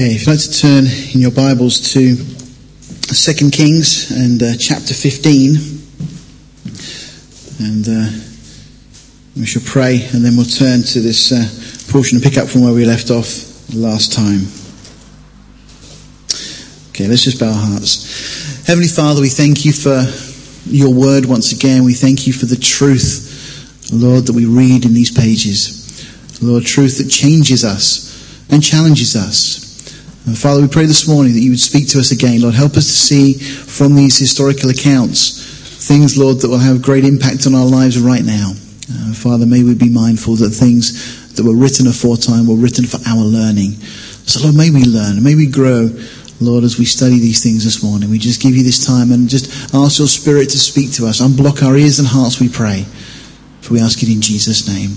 Okay, if you'd like to turn in your Bibles to 2 Kings and uh, chapter 15, and uh, we shall pray, and then we'll turn to this uh, portion and pick up from where we left off last time. Okay, let's just bow our hearts. Heavenly Father, we thank you for your word once again. We thank you for the truth, Lord, that we read in these pages. Lord, truth that changes us and challenges us. And Father, we pray this morning that you would speak to us again. Lord, help us to see from these historical accounts things, Lord, that will have great impact on our lives right now. Uh, Father, may we be mindful that things that were written aforetime were written for our learning. So, Lord, may we learn, may we grow, Lord, as we study these things this morning. We just give you this time and just ask your Spirit to speak to us. Unblock our ears and hearts, we pray. For we ask it in Jesus' name.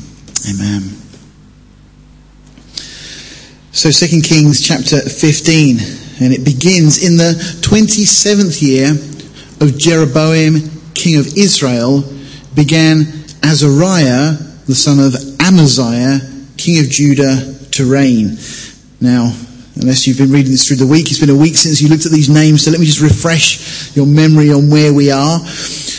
Amen. So 2 Kings chapter 15, and it begins in the 27th year of Jeroboam, king of Israel, began Azariah, the son of Amaziah, king of Judah, to reign. Now, unless you've been reading this through the week, it's been a week since you looked at these names, so let me just refresh your memory on where we are.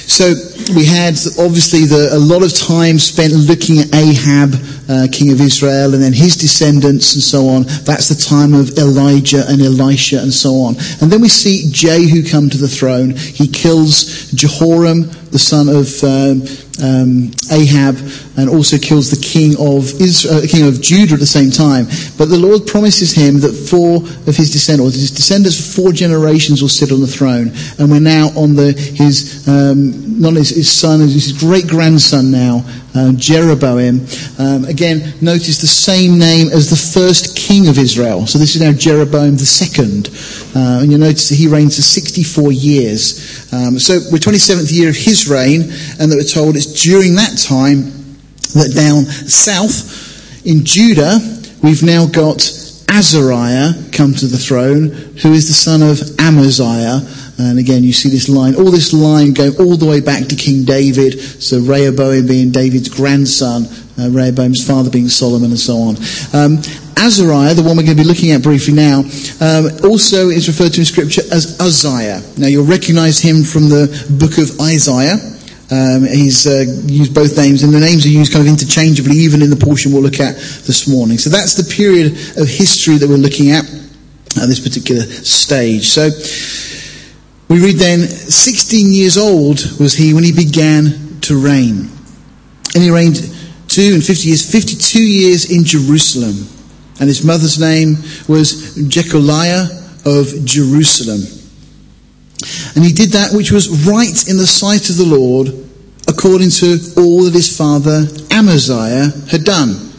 So we had obviously the, a lot of time spent looking at Ahab, uh, king of Israel, and then his descendants and so on. That's the time of Elijah and Elisha and so on. And then we see Jehu come to the throne. He kills Jehoram, the son of um, um, Ahab, and also kills the king of Israel, uh, king of Judah at the same time. But the Lord promises him that four of his descendants, or his descendants, for four generations will sit on the throne. And we're now on the his um, not his, his son, his great grandson now, uh, Jeroboam. Um, again, notice the same name as the first king of Israel. So this is now Jeroboam the second. Uh, and you'll notice that he reigns for 64 years. Um, so we're 27th year of his reign, and that we're told it's during that time down south in Judah, we've now got Azariah come to the throne, who is the son of Amaziah. And again, you see this line, all this line going all the way back to King David. So Rehoboam being David's grandson, uh, Rehoboam's father being Solomon, and so on. Um, Azariah, the one we're going to be looking at briefly now, um, also is referred to in Scripture as Uzziah. Now you'll recognize him from the book of Isaiah. Um, he's uh, used both names, and the names are used kind of interchangeably, even in the portion we'll look at this morning. So that's the period of history that we're looking at at this particular stage. So we read then, 16 years old was he when he began to reign. And he reigned two and 50 years, 52 years in Jerusalem. And his mother's name was Jecholiah of Jerusalem. And he did that which was right in the sight of the Lord, according to all that his father Amaziah had done.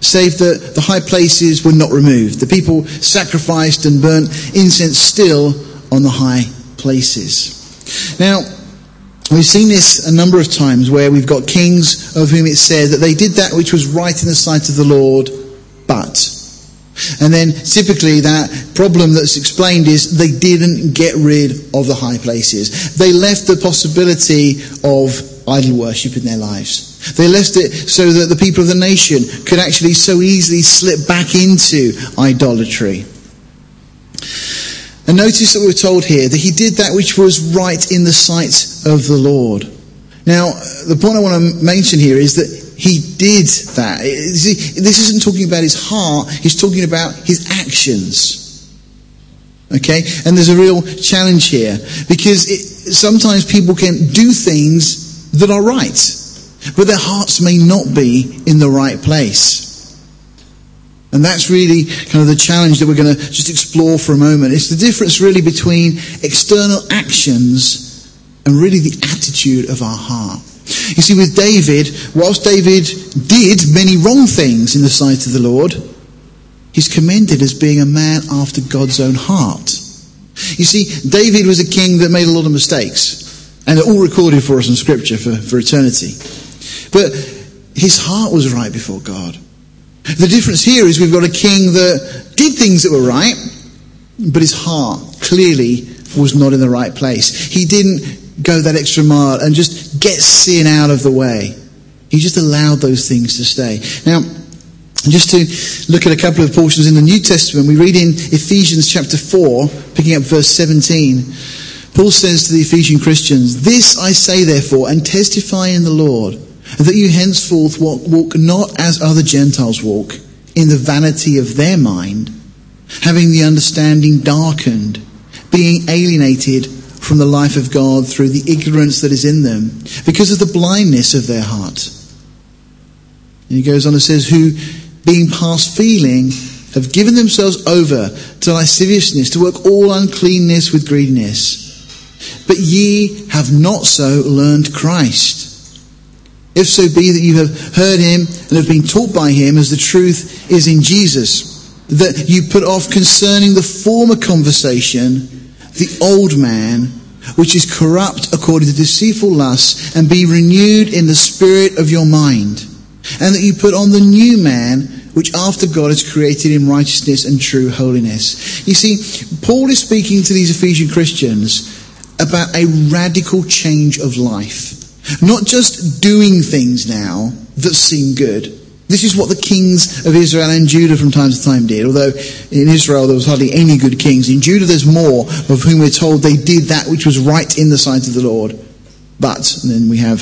Save that the high places were not removed. The people sacrificed and burnt incense still on the high places. Now, we've seen this a number of times where we've got kings of whom it said that they did that which was right in the sight of the Lord, but and then typically that problem that's explained is they didn't get rid of the high places. They left the possibility of idol worship in their lives. They left it so that the people of the nation could actually so easily slip back into idolatry. And notice that we're told here that he did that which was right in the sight of the Lord. Now, the point I want to mention here is that he did that. This isn't talking about his heart, he's talking about his actions. Okay? And there's a real challenge here because it, sometimes people can do things that are right, but their hearts may not be in the right place. And that's really kind of the challenge that we're going to just explore for a moment. It's the difference really between external actions and really the attitude of our heart. You see, with David, whilst David did many wrong things in the sight of the Lord, he's commended as being a man after God's own heart. You see, David was a king that made a lot of mistakes, and they're all recorded for us in Scripture for, for eternity. But his heart was right before God. The difference here is we've got a king that did things that were right, but his heart clearly was not in the right place. He didn't go that extra mile and just get sin out of the way. He just allowed those things to stay. Now, just to look at a couple of portions in the New Testament, we read in Ephesians chapter 4, picking up verse 17. Paul says to the Ephesian Christians, This I say therefore, and testify in the Lord, that you henceforth walk, walk not as other Gentiles walk, in the vanity of their mind, having the understanding darkened, being alienated from the life of God through the ignorance that is in them, because of the blindness of their heart. And he goes on and says, Who, being past feeling, have given themselves over to lasciviousness, to work all uncleanness with greediness. But ye have not so learned Christ. If so be that you have heard him and have been taught by him as the truth is in Jesus, that you put off concerning the former conversation the old man, which is corrupt according to deceitful lusts, and be renewed in the spirit of your mind, and that you put on the new man, which after God is created in righteousness and true holiness. You see, Paul is speaking to these Ephesian Christians about a radical change of life. Not just doing things now that seem good. This is what the kings of Israel and Judah from time to time did. Although in Israel there was hardly any good kings. In Judah there's more of whom we're told they did that which was right in the sight of the Lord. But, and then we have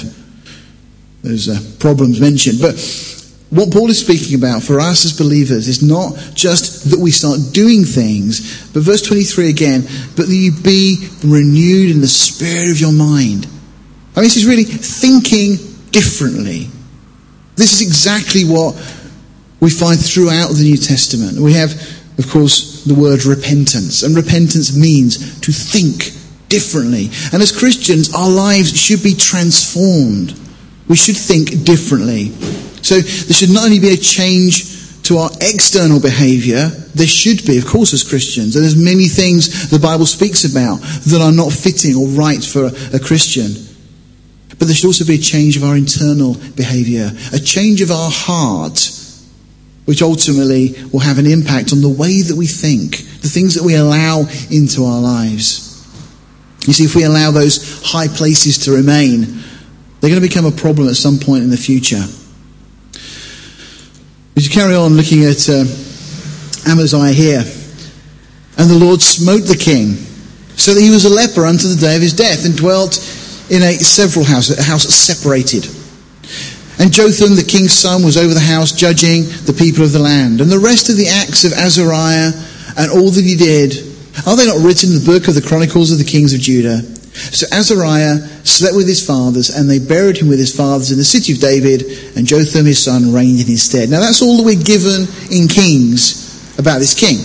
those uh, problems mentioned. But what Paul is speaking about for us as believers is not just that we start doing things, but verse 23 again, but that you be renewed in the spirit of your mind. I mean, this is really thinking differently. This is exactly what we find throughout the New Testament. We have, of course, the word repentance. And repentance means to think differently. And as Christians, our lives should be transformed. We should think differently. So there should not only be a change to our external behavior, there should be, of course, as Christians. And there's many things the Bible speaks about that are not fitting or right for a Christian. But there should also be a change of our internal behavior, a change of our heart, which ultimately will have an impact on the way that we think, the things that we allow into our lives. You see, if we allow those high places to remain, they're going to become a problem at some point in the future. As you carry on looking at uh, Amaziah here, and the Lord smote the king, so that he was a leper unto the day of his death, and dwelt in a several house, a house separated. And Jotham, the king's son, was over the house, judging the people of the land. And the rest of the acts of Azariah and all that he did, are they not written in the book of the Chronicles of the kings of Judah? So Azariah slept with his fathers, and they buried him with his fathers in the city of David, and Jotham his son reigned in his stead. Now that's all that we're given in Kings about this king.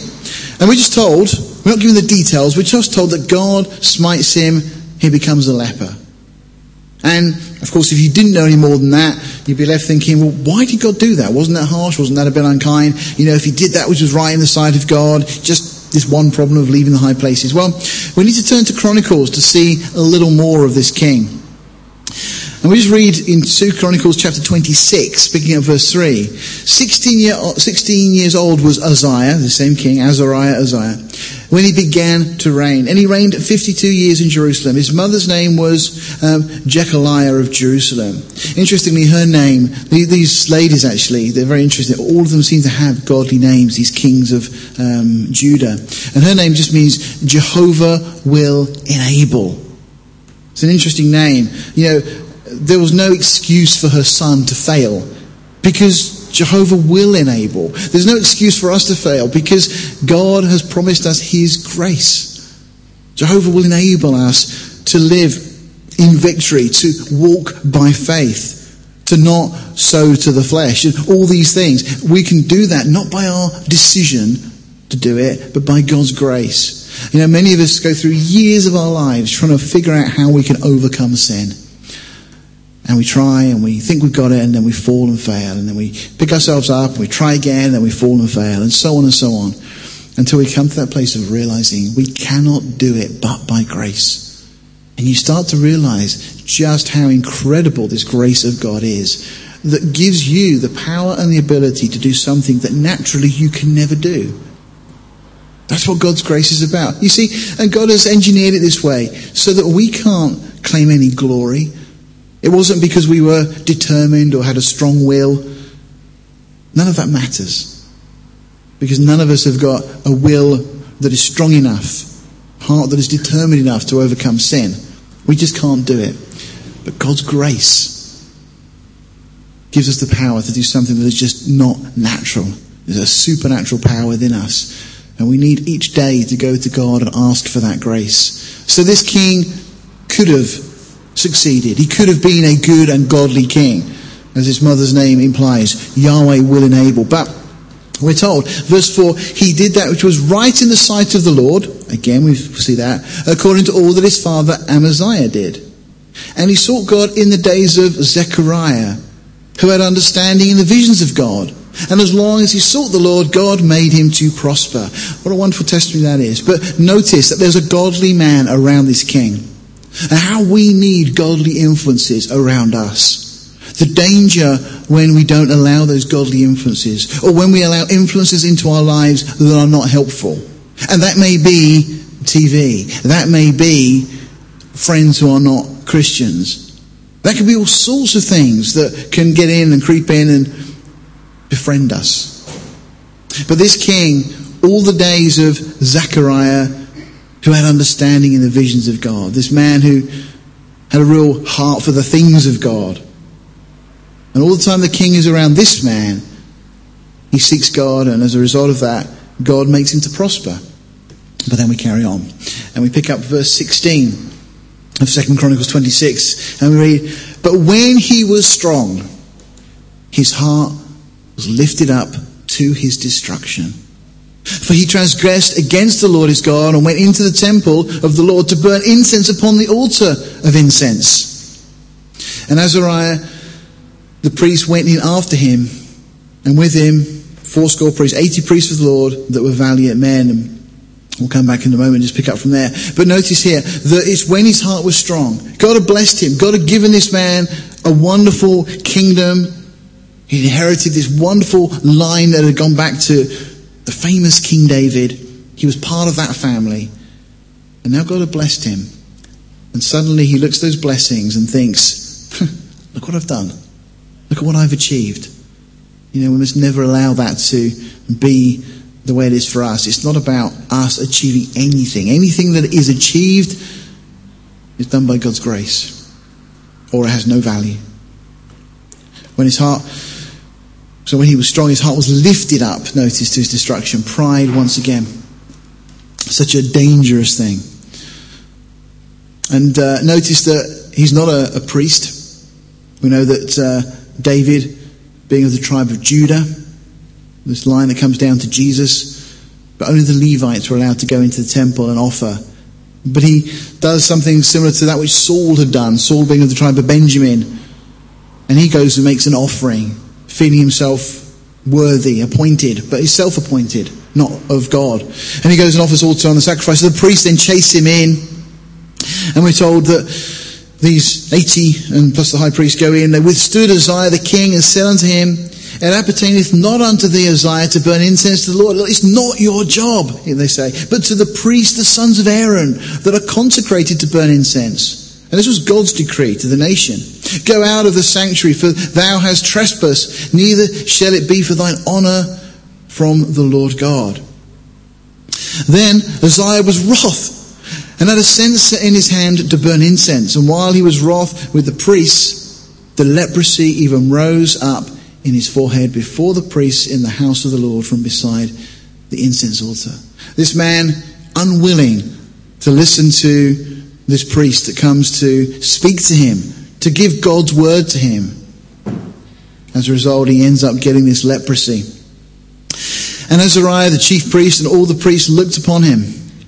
And we're just told, we're not given the details, we're just told that God smites him, he becomes a leper. And of course, if you didn't know any more than that, you'd be left thinking, well, why did God do that? Wasn't that harsh? Wasn't that a bit unkind? You know, if he did that which was right in the sight of God, just this one problem of leaving the high places. Well, we need to turn to Chronicles to see a little more of this king. And we just read in 2 Chronicles chapter 26, picking up verse 3. 16, year, 16 years old was Uzziah, the same king, Azariah, Uzziah, when he began to reign. And he reigned 52 years in Jerusalem. His mother's name was um, Jechaliah of Jerusalem. Interestingly, her name, these ladies actually, they're very interesting. All of them seem to have godly names, these kings of um, Judah. And her name just means Jehovah will enable. It's an interesting name. You know, there was no excuse for her son to fail because Jehovah will enable. There's no excuse for us to fail because God has promised us His grace. Jehovah will enable us to live in victory, to walk by faith, to not sow to the flesh, and all these things. We can do that not by our decision to do it, but by God's grace. You know, many of us go through years of our lives trying to figure out how we can overcome sin and we try and we think we've got it and then we fall and fail and then we pick ourselves up and we try again and then we fall and fail and so on and so on until we come to that place of realizing we cannot do it but by grace. And you start to realize just how incredible this grace of God is that gives you the power and the ability to do something that naturally you can never do. That's what God's grace is about. You see, and God has engineered it this way so that we can't claim any glory it wasn't because we were determined or had a strong will. None of that matters. Because none of us have got a will that is strong enough, heart that is determined enough to overcome sin. We just can't do it. But God's grace gives us the power to do something that is just not natural. There's a supernatural power within us. And we need each day to go to God and ask for that grace. So this king could have succeeded. He could have been a good and godly king, as his mother's name implies. Yahweh will enable. But we're told, verse 4, he did that which was right in the sight of the Lord. Again, we see that. According to all that his father Amaziah did. And he sought God in the days of Zechariah, who had understanding in the visions of God. And as long as he sought the Lord, God made him to prosper. What a wonderful testimony that is. But notice that there's a godly man around this king. And how we need godly influences around us. The danger when we don't allow those godly influences, or when we allow influences into our lives that are not helpful. And that may be TV. That may be friends who are not Christians. That could be all sorts of things that can get in and creep in and befriend us. But this king, all the days of Zechariah, who had understanding in the visions of God, this man who had a real heart for the things of God, and all the time the king is around this man, he seeks God, and as a result of that, God makes him to prosper. But then we carry on. And we pick up verse 16 of 2 Chronicles 26, and we read, But when he was strong, his heart was lifted up to his destruction. For he transgressed against the Lord his God and went into the temple of the Lord to burn incense upon the altar of incense. And Azariah the priest went in after him, and with him fourscore priests, eighty priests of the Lord that were valiant men. And we'll come back in a moment just pick up from there. But notice here that it's when his heart was strong. God had blessed him. God had given this man a wonderful kingdom. He inherited this wonderful line that had gone back to the famous King David. He was part of that family. And now God had blessed him. And suddenly he looks at those blessings and thinks, look what I've done. Look at what I've achieved. You know, we must never allow that to be the way it is for us. It's not about us achieving anything. Anything that is achieved is done by God's grace, or it has no value. When his heart, so when he was strong, his heart was lifted up, notice, to his destruction. Pride, once again. Such a dangerous thing. And uh, notice that he's not a, a priest. We know that. Uh, David being of the tribe of Judah, this line that comes down to Jesus, but only the Levites were allowed to go into the temple and offer. But he does something similar to that which Saul had done, Saul being of the tribe of Benjamin. And he goes and makes an offering, feeling himself worthy, appointed, but he's self appointed, not of God. And he goes and offers also on the sacrifice. So the priest then chase him in. And we're told that these 80 and plus the high priest go in. They withstood Uzziah the king and said unto him, It appertaineth not unto thee, Uzziah, to burn incense to the Lord. It's not your job, they say, but to the priests, the sons of Aaron, that are consecrated to burn incense. And this was God's decree to the nation. Go out of the sanctuary, for thou hast trespassed, neither shall it be for thine honour from the Lord God. Then Uzziah was wroth and had a censer in his hand to burn incense. And while he was wroth with the priests, the leprosy even rose up in his forehead before the priests in the house of the Lord from beside the incense altar. This man, unwilling to listen to this priest that comes to speak to him, to give God's word to him. As a result, he ends up getting this leprosy. And Azariah, the chief priest, and all the priests looked upon him,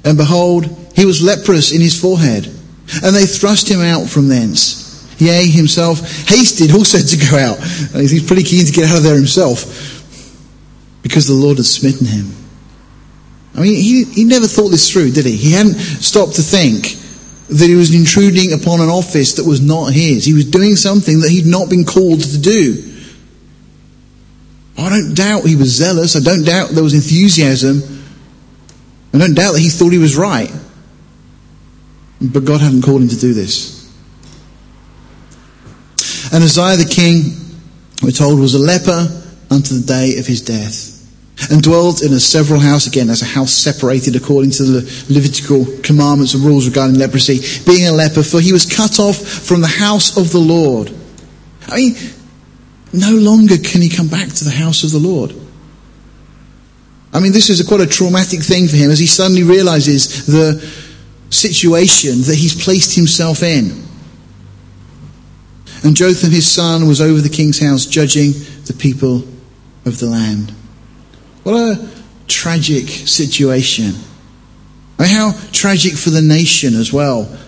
and behold, he was leprous in his forehead. And they thrust him out from thence. Yea, himself hasted also to go out. He's pretty keen to get out of there himself. Because the Lord had smitten him. I mean, he, he never thought this through, did he? He hadn't stopped to think that he was intruding upon an office that was not his. He was doing something that he'd not been called to do. I don't doubt he was zealous. I don't doubt there was enthusiasm. I don't doubt that he thought he was right. But God hadn't called him to do this. And Uzziah the king, we're told, was a leper unto the day of his death. And dwelt in a several house, again, as a house separated according to the Levitical commandments and rules regarding leprosy, being a leper, for he was cut off from the house of the Lord. I mean, no longer can he come back to the house of the Lord. I mean, this is a, quite a traumatic thing for him as he suddenly realizes the situation that he's placed himself in. And Jotham, his son, was over the king's house judging the people of the land. What a tragic situation. Mean, how tragic for the nation as well.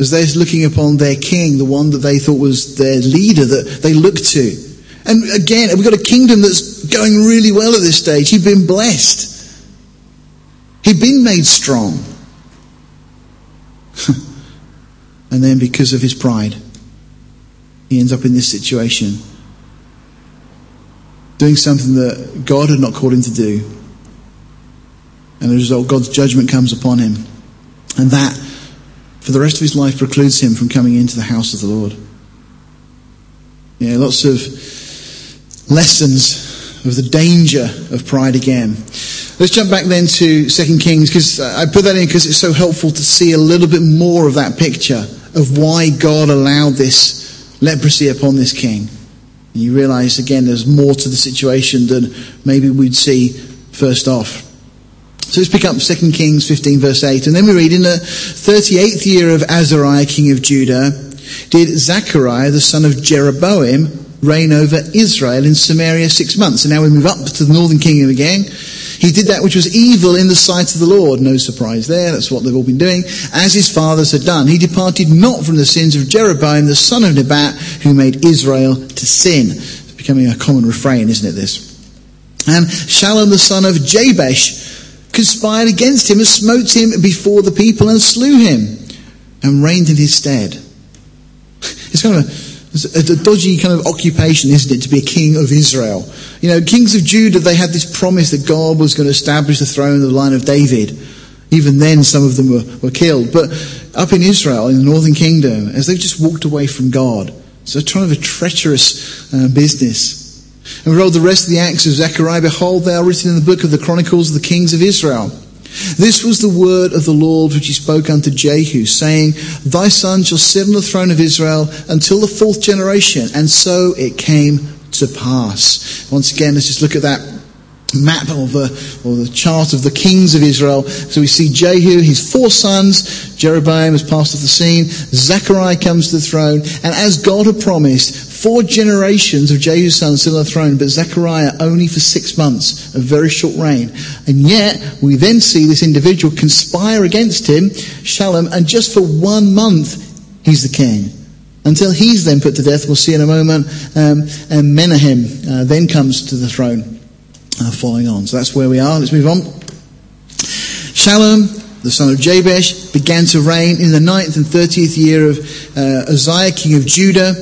As they're looking upon their king, the one that they thought was their leader that they looked to. And again, we've got a kingdom that's going really well at this stage. He'd been blessed. He'd been made strong. and then because of his pride, he ends up in this situation. Doing something that God had not called him to do. And as a result, God's judgment comes upon him. And that, for the rest of his life, precludes him from coming into the house of the Lord. Yeah, lots of lessons of the danger of pride again. Let's jump back then to 2 Kings because uh, I put that in because it's so helpful to see a little bit more of that picture of why God allowed this leprosy upon this king. You realize again there's more to the situation than maybe we'd see first off. So let's pick up 2 Kings 15 verse 8 and then we read in the 38th year of Azariah king of Judah did Zechariah the son of Jeroboam reign over Israel in Samaria six months. And now we move up to the northern kingdom again. He did that which was evil in the sight of the Lord. No surprise there. That's what they've all been doing. As his fathers had done. He departed not from the sins of Jeroboam, the son of Nebat, who made Israel to sin. It's becoming a common refrain, isn't it, this? Um, and Shallum, the son of Jabesh, conspired against him and smote him before the people and slew him and reigned in his stead. It's kind of a it's a dodgy kind of occupation, isn't it, to be a king of Israel? You know, kings of Judah, they had this promise that God was going to establish the throne of the line of David. Even then, some of them were, were killed. But up in Israel, in the northern kingdom, as they've just walked away from God, so a kind of a treacherous uh, business. And we roll the rest of the acts of Zechariah. Behold, they are written in the book of the Chronicles of the kings of Israel. This was the word of the Lord which he spoke unto Jehu, saying, Thy son shall sit on the throne of Israel until the fourth generation. And so it came to pass. Once again, let's just look at that map of the, or the chart of the kings of Israel. So we see Jehu, his four sons, Jeroboam has passed off the scene, Zechariah comes to the throne, and as God had promised, four generations of Jehu's sons still on the throne, but Zechariah only for six months, a very short reign. And yet, we then see this individual conspire against him, Shallum, and just for one month, he's the king. Until he's then put to death, we'll see in a moment, um, and Menahem uh, then comes to the throne, uh, following on. So that's where we are. Let's move on. Shallum, the son of Jabesh, began to reign in the ninth and thirtieth year of uh, Uzziah, king of Judah.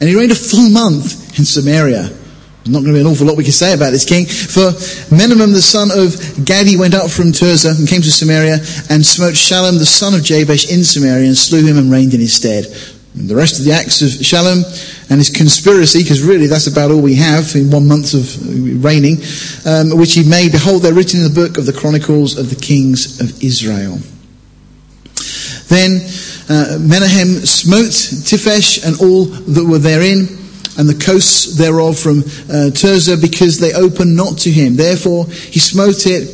And he reigned a full month in Samaria. There's not going to be an awful lot we can say about this king. For Menahem the son of Gadi went up from Tirzah and came to Samaria and smote Shallum the son of Jabesh in Samaria and slew him and reigned in his stead. And the rest of the acts of Shallum and his conspiracy, because really that's about all we have in one month of reigning, um, which he made, behold, they're written in the book of the Chronicles of the Kings of Israel. Then uh, Menahem smote Tephash and all that were therein, and the coasts thereof from uh, Tirzah, because they opened not to him. Therefore he smote it,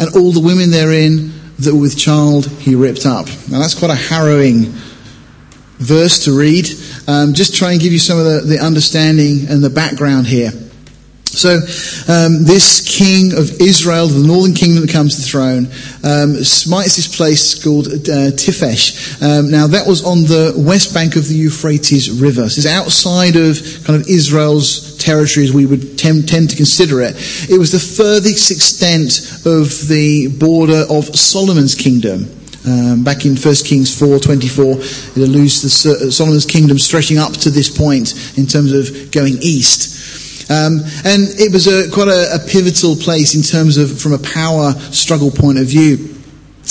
and all the women therein that were with child he ripped up. Now that's quite a harrowing verse to read. Um, just try and give you some of the, the understanding and the background here. So, um, this king of Israel, the northern kingdom that comes to the throne, um, smites this place called uh, Tephash. Um, now, that was on the west bank of the Euphrates River. So it's outside of kind of Israel's territory as we would tend, tend to consider it. It was the furthest extent of the border of Solomon's kingdom. Um, back in 1 Kings 4:24, it alludes to Solomon's kingdom stretching up to this point in terms of going east. Um, and it was a, quite a, a, pivotal place in terms of from a power struggle point of view.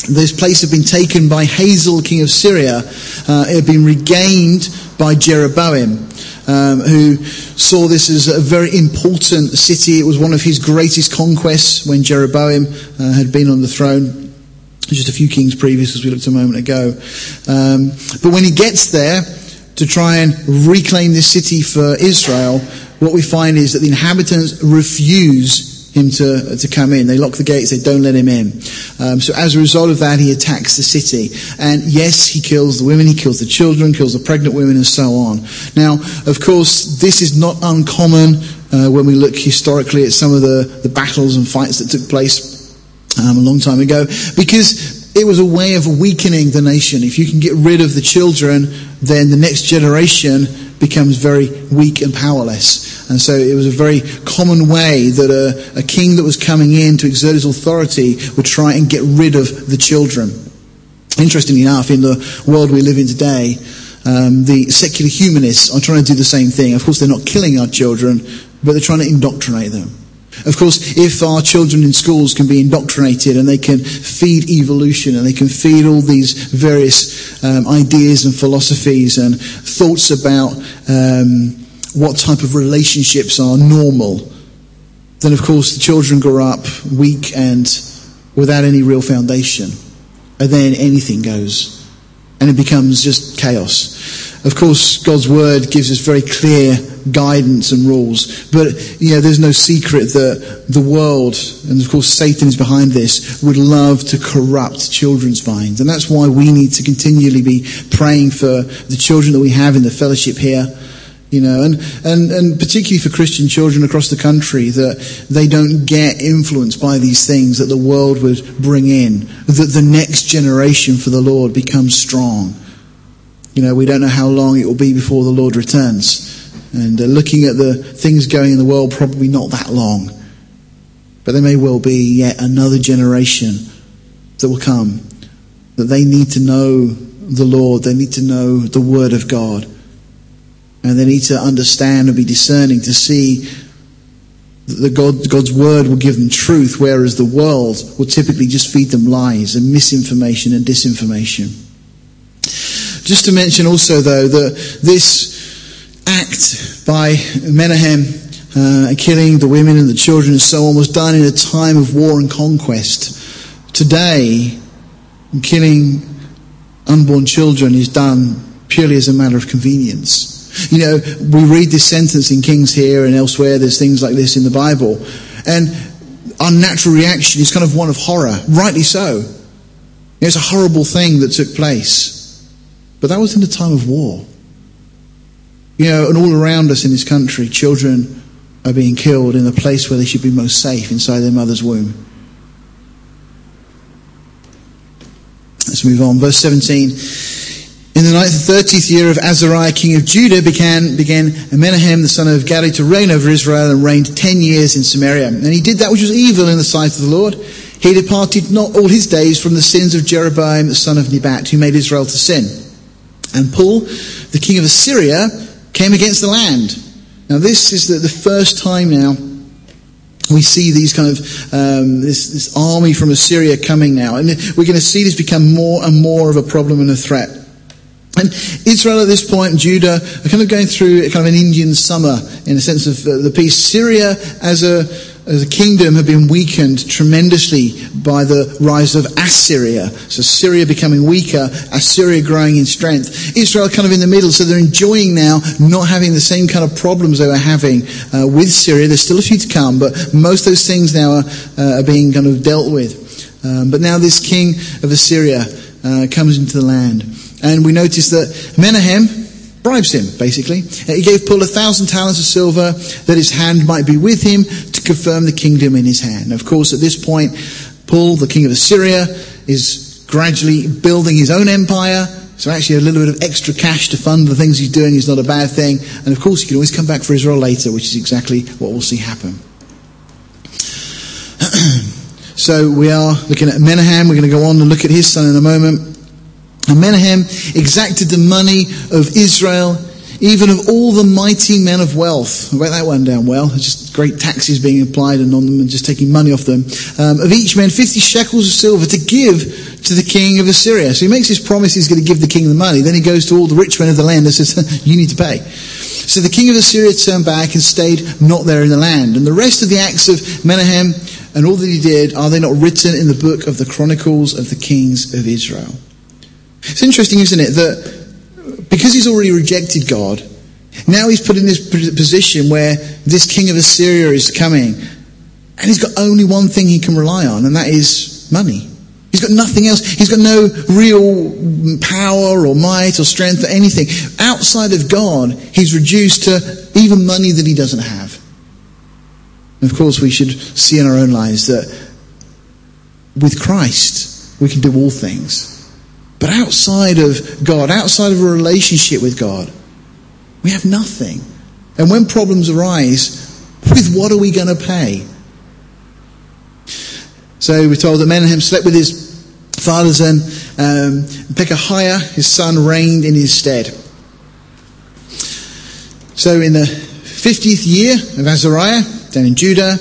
this place had been taken by Hazael, king of Syria. Uh, it had been regained by Jeroboam, um, who saw this as a very important city. It was one of his greatest conquests when Jeroboam uh, had been on the throne. Just a few kings previous, as we looked a moment ago. Um, but when he gets there to try and reclaim this city for Israel, what we find is that the inhabitants refuse him to, to come in. They lock the gates, they don't let him in. Um, so as a result of that, he attacks the city. And yes, he kills the women, he kills the children, kills the pregnant women, and so on. Now, of course, this is not uncommon uh, when we look historically at some of the, the battles and fights that took place um, a long time ago, because it was a way of weakening the nation. If you can get rid of the children, then the next generation becomes very weak and powerless. And so it was a very common way that a, a king that was coming in to exert his authority would try and get rid of the children. Interestingly enough, in the world we live in today, um, the secular humanists are trying to do the same thing. Of course, they're not killing our children, but they're trying to indoctrinate them. Of course, if our children in schools can be indoctrinated and they can feed evolution and they can feed all these various um, ideas and philosophies and thoughts about um, what type of relationships are normal, then of course the children grow up weak and without any real foundation. And then anything goes. And it becomes just chaos. Of course, God's word gives us very clear guidance and rules. But, you know, there's no secret that the world, and of course Satan is behind this, would love to corrupt children's minds. And that's why we need to continually be praying for the children that we have in the fellowship here. You know, and, and, and particularly for Christian children across the country, that they don't get influenced by these things that the world would bring in, that the next generation for the Lord becomes strong. You know, we don't know how long it will be before the Lord returns. And uh, looking at the things going in the world, probably not that long. But there may well be yet another generation that will come. That they need to know the Lord. They need to know the Word of God. And they need to understand and be discerning to see that God, God's Word will give them truth, whereas the world will typically just feed them lies and misinformation and disinformation. Just to mention also, though, that this act by Menahem, uh, killing the women and the children and so on, was done in a time of war and conquest. Today, killing unborn children is done purely as a matter of convenience. You know, we read this sentence in Kings here and elsewhere, there's things like this in the Bible, and our natural reaction is kind of one of horror, rightly so. It's a horrible thing that took place. But that was in a time of war. You know, and all around us in this country, children are being killed in a place where they should be most safe, inside their mother's womb. Let's move on. Verse 17. In the ninth, thirtieth year of Azariah, king of Judah, began, began Menahem, the son of Gadi, to reign over Israel and reigned ten years in Samaria. And he did that which was evil in the sight of the Lord. He departed not all his days from the sins of Jeroboam, the son of Nebat, who made Israel to sin. And Pul, the king of Assyria, came against the land. Now, this is the, the first time now we see these kind of um, this, this army from Assyria coming now, and we're going to see this become more and more of a problem and a threat. And Israel at this point, Judah, are kind of going through kind of an Indian summer in the sense of uh, the peace. Syria as a the kingdom had been weakened tremendously by the rise of Assyria. So Syria becoming weaker, Assyria growing in strength. Israel kind of in the middle, so they're enjoying now not having the same kind of problems they were having uh, with Syria. There's still a few to come, but most of those things now are, uh, are being kind of dealt with. Um, but now this king of Assyria uh, comes into the land. And we notice that Menahem, bribes him, basically. Uh, he gave Pul a thousand talents of silver that his hand might be with him to confirm the kingdom in his hand. Of course, at this point, Pul, the king of Assyria, is gradually building his own empire. So actually a little bit of extra cash to fund the things he's doing is not a bad thing. And of course, he can always come back for Israel later, which is exactly what we'll see happen. so we are looking at Menahem. We're going to go on and look at his son in a moment. Menahem exacted the money of Israel, even of all the mighty men of wealth. I wrote that one down well. Just great taxes being applied on them and just taking money off them. Um, of each man 50 shekels of silver to give to the king of Assyria. So he makes his promise he's going to give the king the money. Then he goes to all the rich men of the land and says, you need to pay. So the king of Assyria turned back and stayed not there in the land. And the rest of the acts of Menahem and all that he did, are they not written in the book of the Chronicles of the Kings of Israel? It's interesting, isn't it, that because he's already rejected God, now he's put in this position where this king of Assyria is coming, and he's got only one thing he can rely on, and that is money. He's got nothing else. He's got no real power or might or strength or anything. Outside of God, he's reduced to even money that he doesn't have. And of course, we should see in our own lives that with Christ, we can do all things. But outside of God, outside of a relationship with God, we have nothing. And when problems arise, with what are we going to pay? So we're told that Menahem slept with his fathers and um, Pekahiah, his son, reigned in his stead. So in the 50th year of Azariah, down in Judah,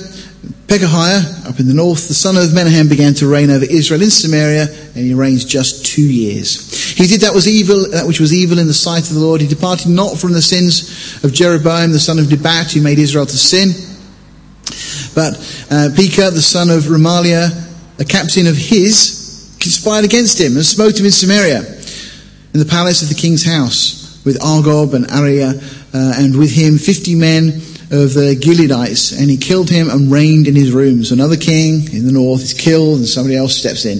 Pekahiah, up in the north, the son of Menahem, began to reign over Israel in Samaria, and he reigned just two years. He did that was evil, that which was evil in the sight of the Lord. He departed not from the sins of Jeroboam, the son of Nebat, who made Israel to sin but uh, Pekah, the son of Remaliah, a captain of his, conspired against him and smote him in Samaria, in the palace of the king's house, with Argob and Arieh, uh, and with him fifty men of the Gileadites, and he killed him and reigned in his rooms. Another king in the north is killed, and somebody else steps in.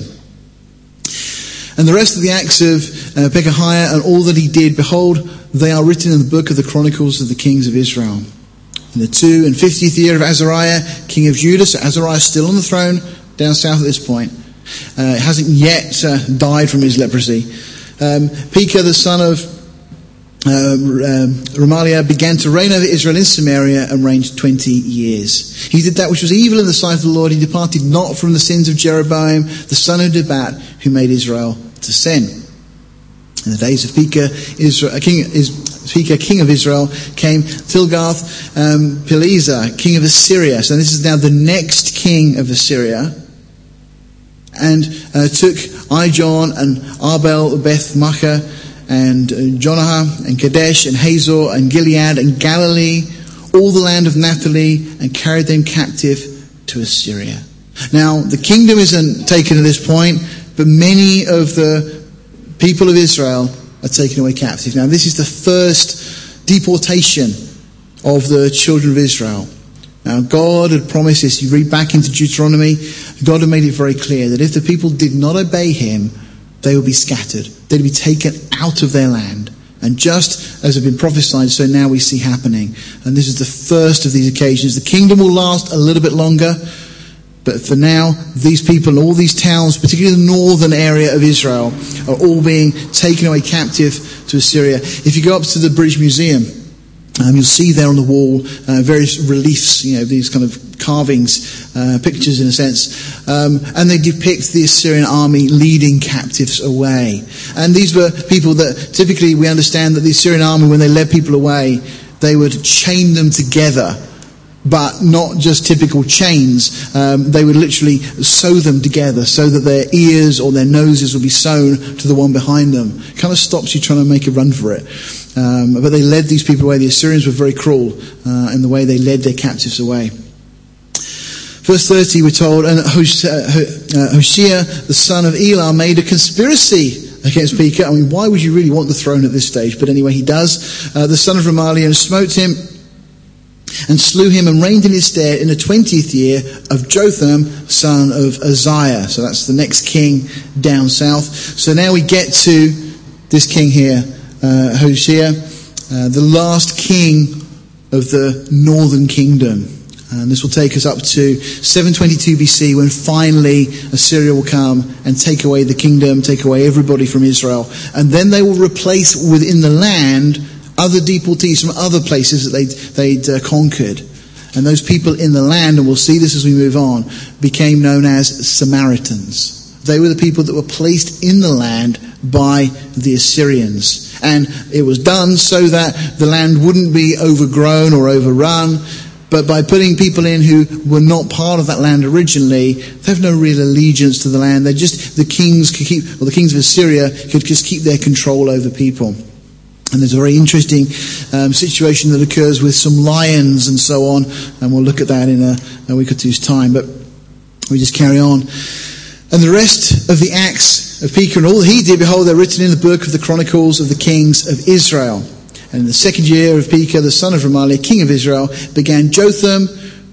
And the rest of the acts of uh, Pekahiah and all that he did, behold, they are written in the book of the Chronicles of the kings of Israel in the two and fiftieth year of Azariah, king of Judah. So Azariah is still on the throne down south at this point. Uh, hasn't yet uh, died from his leprosy. Um, Pekah, the son of uh, um, Remaliah, began to reign over Israel in Samaria and reigned 20 years. He did that which was evil in the sight of the Lord. He departed not from the sins of Jeroboam, the son of Nebat, who made Israel to sin. In the days of Pekah, Israel, king, Pekah, king of Israel, came Tilgath um, Pileser, king of Assyria. So this is now the next king of Assyria. And uh, took Ijon and Abel Beth Maachah and uh, Janoah and Kadesh and Hazor and Gilead and Galilee, all the land of Naphtali, and carried them captive to Assyria. Now, the kingdom isn't taken at this point, but many of the people of Israel are taken away captive. Now, this is the first deportation of the children of Israel. Now, God had promised this. You read back into Deuteronomy, God had made it very clear that if the people did not obey Him, they would be scattered. They'd be taken out of their land. And just as had been prophesied, so now we see happening. And this is the first of these occasions. The kingdom will last a little bit longer. But for now, these people, all these towns, particularly the northern area of Israel, are all being taken away captive to Assyria. If you go up to the British Museum, um, you'll see there on the wall uh, various reliefs, you know, these kind of carvings, uh, pictures in a sense, um, and they depict the Assyrian army leading captives away. And these were people that typically we understand that the Assyrian army, when they led people away, they would chain them together but not just typical chains. Um, they would literally sew them together so that their ears or their noses would be sewn to the one behind them. It kind of stops you trying to make a run for it. Um, but they led these people away. The Assyrians were very cruel uh, in the way they led their captives away. Verse 30, we're told, and Hoshea, uh, the son of Elah, made a conspiracy against Pekah. I mean, why would you really want the throne at this stage? But anyway, he does. Uh, the son of Remaliah and smote him and slew him and reigned in his stead in the twentieth year of Jotham, son of Uzziah. So that's the next king down south. So now we get to this king here, uh, Hoshea, uh, the last king of the northern kingdom. And this will take us up to 722 BC when finally Assyria will come and take away the kingdom, take away everybody from Israel. And then they will replace within the land other deportees from other places that they'd, they'd uh, conquered. And those people in the land, and we'll see this as we move on, became known as Samaritans. They were the people that were placed in the land by the Assyrians. And it was done so that the land wouldn't be overgrown or overrun, But by putting people in who were not part of that land originally, they have no real allegiance to the land. They're just, the kings could keep, or the kings of Assyria could just keep their control over people. And there's a very interesting um, situation that occurs with some lions and so on, and we'll look at that in a, a week or two's time. But we just carry on. And the rest of the acts of Pekah and all that he did, behold, they're written in the book of the Chronicles of the Kings of Israel. And in the second year of Pekah, the son of Remaliah, king of Israel, began Jotham,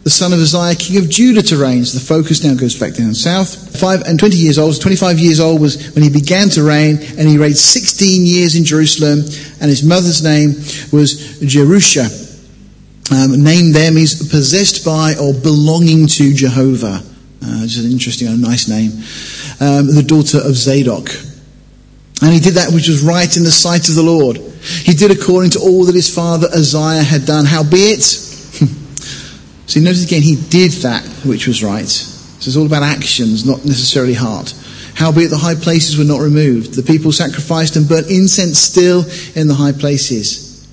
the son of Uzziah, king of Judah, to reign. So the focus now goes back down south. Five and twenty years old, 25 years old was when he began to reign, and he reigned 16 years in Jerusalem, and his mother's name was Jerusha. Um, name there means possessed by or belonging to Jehovah. Uh, just an interesting, a nice name. Um, the daughter of Zadok. And he did that which was right in the sight of the Lord. He did according to all that his father Uzziah had done. Howbeit, so notice again, he did that which was right. So it's all about actions, not necessarily heart. Howbeit the high places were not removed. The people sacrificed and burnt incense still in the high places.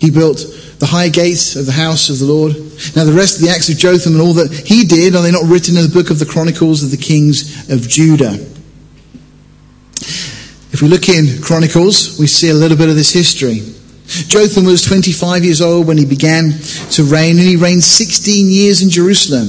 He built the high gates of the house of the Lord. Now the rest of the acts of Jotham and all that he did, are they not written in the book of the Chronicles of the kings of Judah? If we look in Chronicles, we see a little bit of this history. Jotham was 25 years old when he began to reign, and he reigned 16 years in Jerusalem.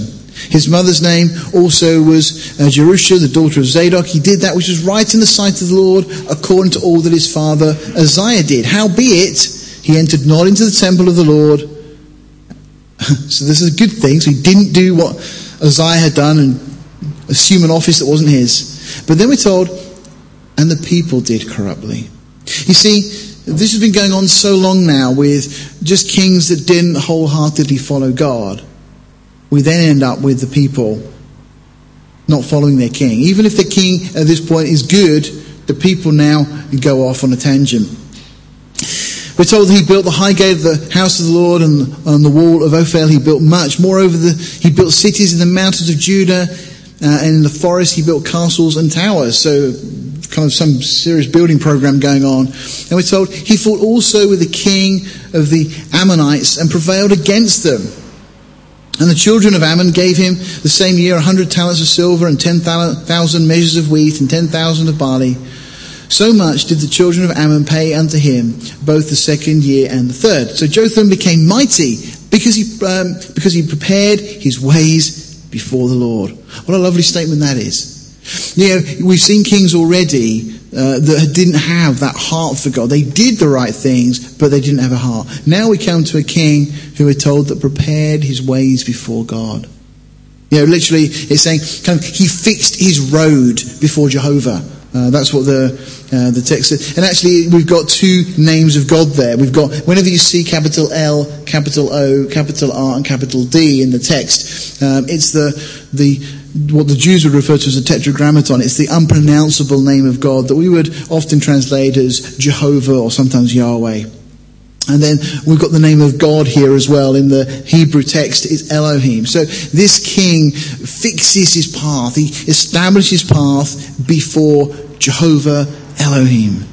His mother's name also was uh, Jerusha, the daughter of Zadok. He did that which was right in the sight of the Lord, according to all that his father Uzziah did. Howbeit, he entered not into the temple of the Lord. so this is a good thing. So he didn't do what Uzziah had done and assume an office that wasn't his. But then we're told and the people did corruptly. You see, this has been going on so long now with just kings that didn't wholeheartedly follow God. We then end up with the people not following their king. Even if the king at this point is good, the people now go off on a tangent. We're told that he built the high gate of the house of the Lord and on the wall of Ophel he built much. Moreover, the, he built cities in the mountains of Judah uh, and in the forest he built castles and towers. So kind of some serious building program going on. And we're told he fought also with the king of the Ammonites and prevailed against them. And the children of Ammon gave him the same year a hundred talents of silver and ten thousand measures of wheat and ten thousand of barley. So much did the children of Ammon pay unto him, both the second year and the third. So Jotham became mighty because he, um, because he prepared his ways before the Lord. What a lovely statement that is. You know, we've seen kings already uh, that didn't have that heart for God. They did the right things, but they didn't have a heart. Now we come to a king who we're told that prepared his ways before God. You know, literally, it's saying he fixed his road before Jehovah. Uh, that's what the uh, the text says. And actually, we've got two names of God there. We've got whenever you see capital L, capital O, capital R, and capital D in the text, um, it's the the what the Jews would refer to as a tetragrammaton. It's the unpronounceable name of God that we would often translate as Jehovah or sometimes Yahweh. And then we've got the name of God here as well in the Hebrew text is Elohim. So this king fixes his path. He establishes path before Jehovah Elohim.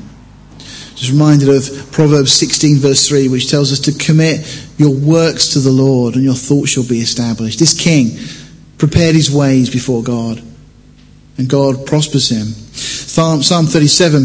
Just reminded of Proverbs 16 verse 3 which tells us to commit your works to the Lord and your thoughts shall be established. This king prepared his ways before God. And God prospers him. Psalm, Psalm 37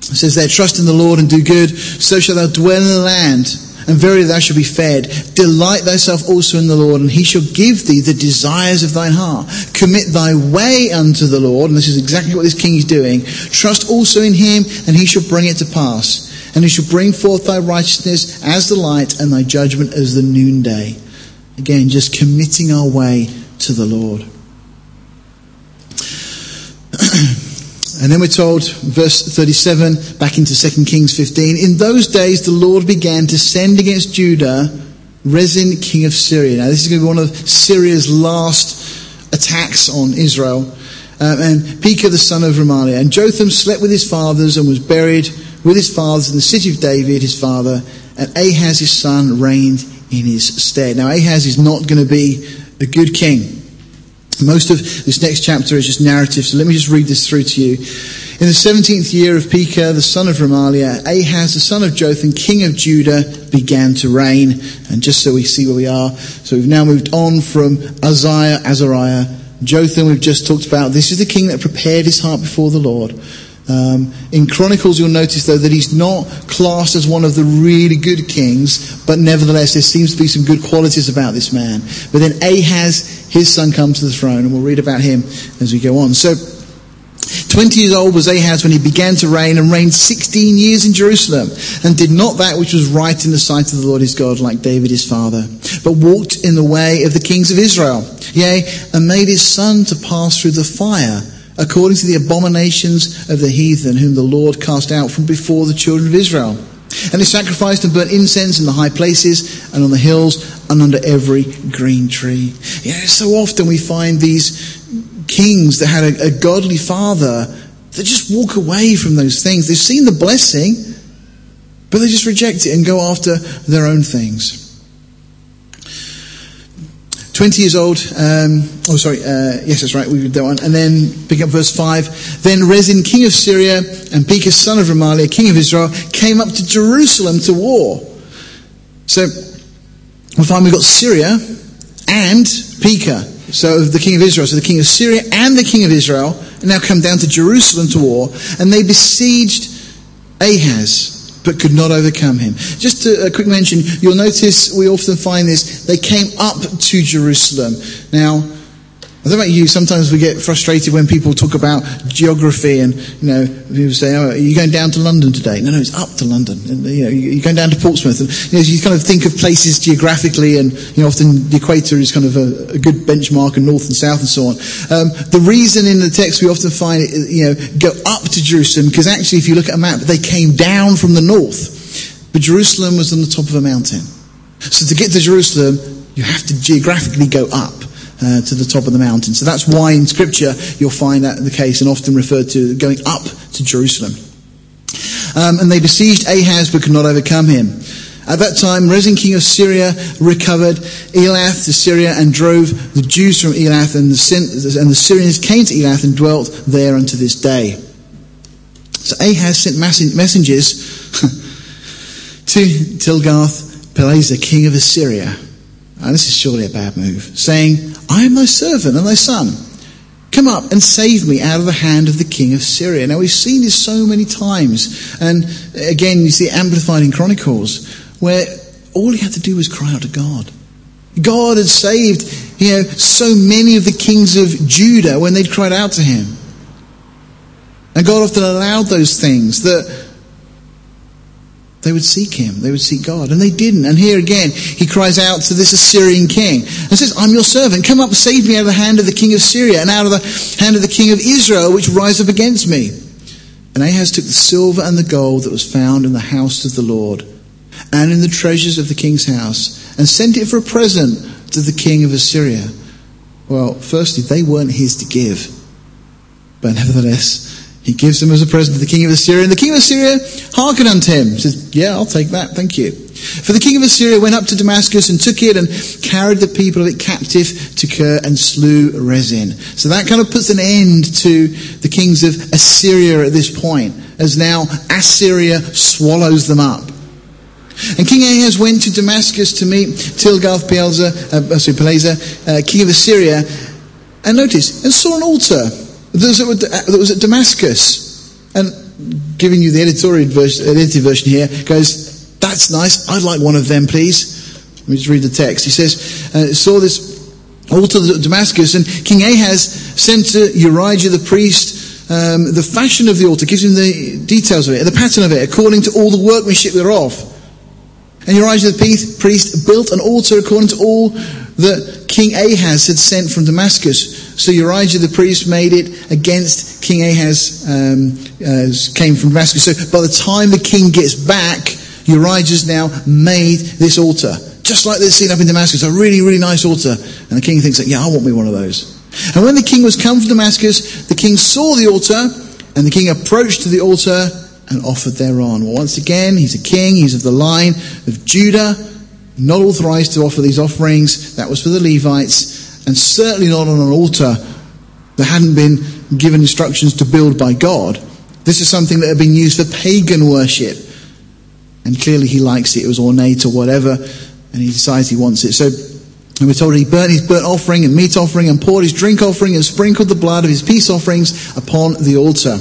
says there, Trust in the Lord and do good, so shalt thou dwell in the land, and verily thou shalt be fed. Delight thyself also in the Lord, and he shall give thee the desires of thine heart. Commit thy way unto the Lord, and this is exactly what this king is doing. Trust also in him, and he shall bring it to pass. And he shall bring forth thy righteousness as the light, and thy judgment as the noonday. Again, just committing our way to the Lord. and then we're told, verse 37, back into 2 Kings 15, in those days the Lord began to send against Judah Rezin, king of Syria. Now this is going to be one of Syria's last attacks on Israel. Um, and Pekah the son of Remaliah. And Jotham slept with his fathers and was buried with his fathers in the city of David, his father. And Ahaz, his son, reigned in his stead. Now Ahaz is not going to be a good king. Most of this next chapter is just narrative, so let me just read this through to you. In the seventeenth year of Pekah, the son of Remaliah, Ahaz, the son of Jotham, king of Judah, began to reign. And just so we see where we are, so we've now moved on from Uzziah, Azariah, Jotham we've just talked about. This is the king that prepared his heart before the Lord. Um, in Chronicles, you'll notice though that he's not classed as one of the really good kings, but nevertheless there seems to be some good qualities about this man. But then Ahaz, his son, comes to the throne, and we'll read about him as we go on. So 20 years old was Ahaz when he began to reign and reigned 16 years in Jerusalem and did not that which was right in the sight of the Lord his God like David his father, but walked in the way of the kings of Israel, yea, and made his son to pass through the fire according to the abominations of the heathen whom the Lord cast out from before the children of Israel. And they sacrificed and burnt incense in the high places and on the hills and under every green tree. Yeah, so often we find these kings that had a, a godly father that just walk away from those things. They've seen the blessing, but they just reject it and go after their own things. 20 years old, um, oh sorry, uh, yes that's right, we did that one. And then pick up verse 5. Then Rezin, king of Syria, and Pekah, son of Remaliah, king of Israel, came up to Jerusalem to war. So, we find we've got Syria and Pekah. So the king of Israel, so the king of Syria and the king of Israel now come down to Jerusalem to war, and they besieged Ahaz, but could not overcome him. Just a, quick mention, you'll notice we often find this, they came up to Jerusalem. Now, I don't know about you, sometimes we get frustrated when people talk about geography and, you know, people say, oh, are you going down to London today? No, no, it's up to London. And, you know, you're going down to Portsmouth. And, you know, you kind of think of places geographically and, you know, often the equator is kind of a, a good benchmark and north and south and so on. Um, the reason in the text we often find it, you know, go up to Jerusalem, because actually if you look at a map, they came down from the north. But Jerusalem was on the top of a mountain. So to get to Jerusalem, you have to geographically go up uh, to the top of the mountain. So that's why in Scripture you'll find that the case and often referred to going up to Jerusalem. Um, and they besieged Ahaz but could not overcome him. At that time, Rezin king of Syria recovered Elath to Syria and drove the Jews from Elath, and the, and the Syrians came to Elath and dwelt there unto this day. So Ahaz sent messengers to Tilgath-Pileser, king of Assyria, and this is surely a bad move, saying, I am thy servant and thy son. Come up and save me out of the hand of the king of Syria. Now we've seen this so many times. And again, you see amplified in Chronicles, where all he had to do was cry out to God. God had saved, you know, so many of the kings of Judah when they'd cried out to him. And God often allowed those things that they would seek him. They would seek God. And they didn't. And here again, he cries out to this Assyrian king and says, I'm your servant. Come up, save me out of the hand of the king of Syria and out of the hand of the king of Israel, which rise up against me. And Ahaz took the silver and the gold that was found in the house of the Lord and in the treasures of the king's house and sent it for a present to the king of Assyria. Well, firstly, they weren't his to give. But nevertheless, he gives them as a present to the king of Assyria, and the king of Assyria hearkened unto him. He says, Yeah, I'll take that, thank you. For the king of Assyria went up to Damascus and took it and carried the people of it captive to Kir and slew Rezin. So that kind of puts an end to the kings of Assyria at this point, as now Assyria swallows them up. And King Ahaz went to Damascus to meet Tilgath-Pileser, uh, uh, king of Assyria, and notice, and saw an altar that was at Damascus. And giving you the editorial version, edited version here goes, that's nice. I'd like one of them, please. Let me just read the text. He says, uh, saw this altar at Damascus, and King Ahaz sent to Urijah the priest um, the fashion of the altar, gives him the details of it, the pattern of it, according to all the workmanship thereof. And Urijah the priest built an altar according to all that King Ahaz had sent from Damascus. So Urijah the priest made it against King Ahaz, um, uh, came from Damascus. So by the time the king gets back, Urijah's now made this altar. Just like they'd seen up in Damascus, a really, really nice altar. And the king thinks, yeah, I want me one of those. And when the king was come from Damascus, the king saw the altar, and the king approached to the altar and offered thereon. Well, once again, he's a king, he's of the line of Judah, not authorized to offer these offerings. That was for the Levites, and certainly not on an altar that hadn't been given instructions to build by God. This is something that had been used for pagan worship. And clearly he likes it. It was ornate or whatever, and he decides he wants it. So, and we're told he burnt his burnt offering and meat offering and poured his drink offering and sprinkled the blood of his peace offerings upon the altar.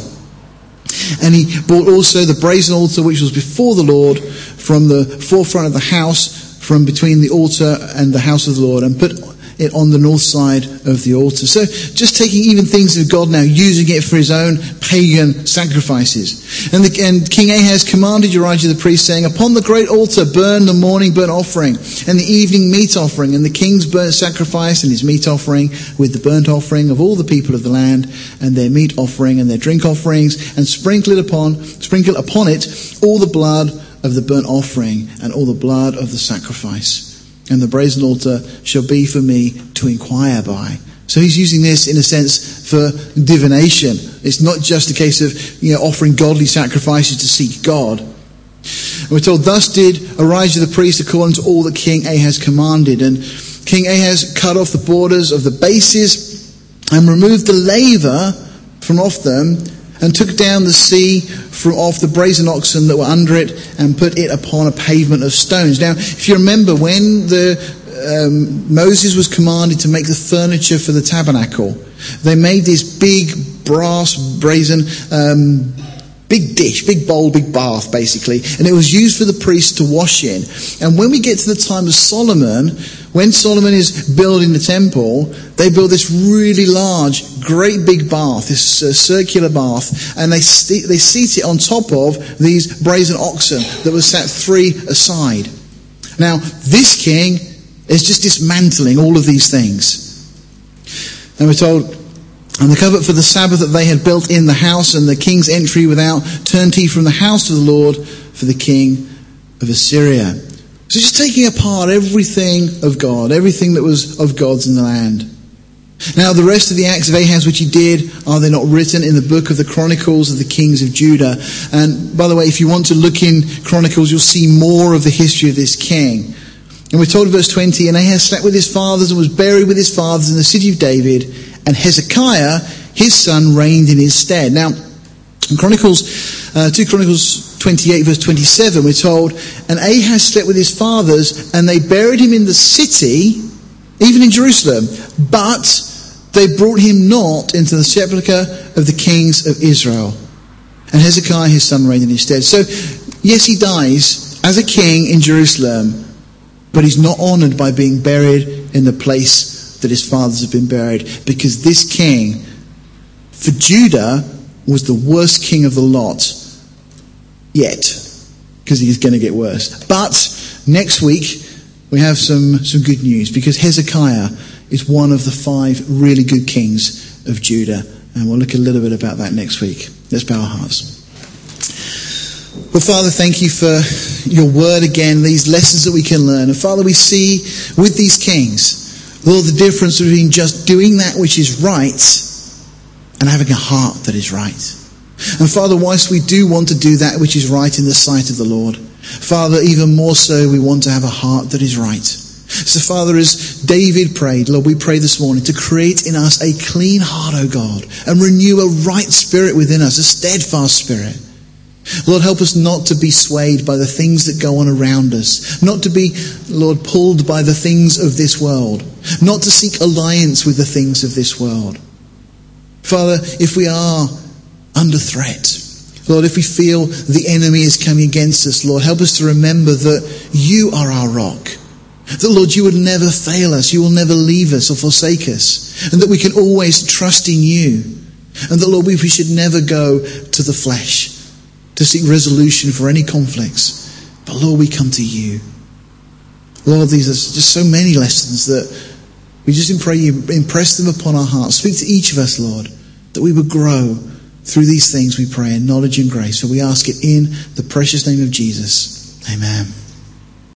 And he brought also the brazen altar which was before the Lord from the forefront of the house, from between the altar and the house of the Lord, and put it on the north side of the altar. So just taking even things of God now, using it for his own pagan sacrifices. And, the, and King Ahaz commanded Urijah the priest, saying, Upon the great altar burn the morning burnt offering, and the evening meat offering, and the king's burnt sacrifice, and his meat offering, with the burnt offering of all the people of the land, and their meat offering, and their drink offerings, and sprinkle it upon, sprinkle upon it all the blood of the burnt offering, and all the blood of the sacrifice and the brazen altar shall be for me to inquire by. So he's using this in a sense for divination. It's not just a case of you know offering godly sacrifices to seek God. And we're told, thus did Urijah the priest according to all that King Ahaz commanded. And King Ahaz cut off the borders of the bases and removed the laver from off them and took down the sea from off the brazen oxen that were under it and put it upon a pavement of stones. Now, if you remember, when the um, Moses was commanded to make the furniture for the tabernacle, they made this big brass brazen um, big dish, big bowl, big bath, basically, and it was used for the priests to wash in. And when we get to the time of Solomon, when Solomon is building the temple, they build this really large, great big bath, this uh, circular bath, and they, st- they seat it on top of these brazen oxen that were set three aside. Now, this king is just dismantling all of these things. And we're told and the covenant for the Sabbath that they had built in the house and the king's entry without turned he from the house of the Lord for the king of Assyria. So just taking apart everything of God, everything that was of God's in the land. Now the rest of the acts of Ahaz which he did, are they not written in the book of the Chronicles of the kings of Judah? And by the way, if you want to look in Chronicles, you'll see more of the history of this king. And we're told in verse 20, and Ahaz slept with his fathers and was buried with his fathers in the city of David, and Hezekiah, his son, reigned in his stead. Now, in Chronicles, uh, 2 Chronicles 28 verse 27, we're told, and Ahaz slept with his fathers, and they buried him in the city, even in Jerusalem, but they brought him not into the sepulchre of the kings of Israel. And Hezekiah, his son, reigned in his stead. So, yes, he dies as a king in Jerusalem, but he's not honored by being buried in the place that his fathers have been buried because this king, for Judah, was the worst king of the lot yet because he's going to get worse. But next week, we have some, some good news because Hezekiah is one of the five really good kings of Judah. And we'll look a little bit about that next week. Let's bow our hearts. Well, Father, thank you for your word again, these lessons that we can learn. And Father, we see with these kings, Lord, the difference between just doing that which is right and having a heart that is right. And Father, whilst we do want to do that which is right in the sight of the Lord, Father, even more so, we want to have a heart that is right. So, Father, as David prayed, Lord, we pray this morning to create in us a clean heart, O God, and renew a right spirit within us, a steadfast spirit. Lord, help us not to be swayed by the things that go on around us, not to be, Lord, pulled by the things of this world, not to seek alliance with the things of this world. Father, if we are under threat, Lord, if we feel the enemy is coming against us, Lord, help us to remember that you are our rock. That, Lord, you would never fail us. You will never leave us or forsake us. And that we can always trust in you. And that, Lord, we, should never go to the flesh to seek resolution for any conflicts. But Lord, we come to you. Lord, these are just so many lessons that we just pray you impress them upon our hearts. Speak to each of us, Lord, that we would grow through these things, we pray, in knowledge and grace. So we ask it in the precious name of Jesus. Amen.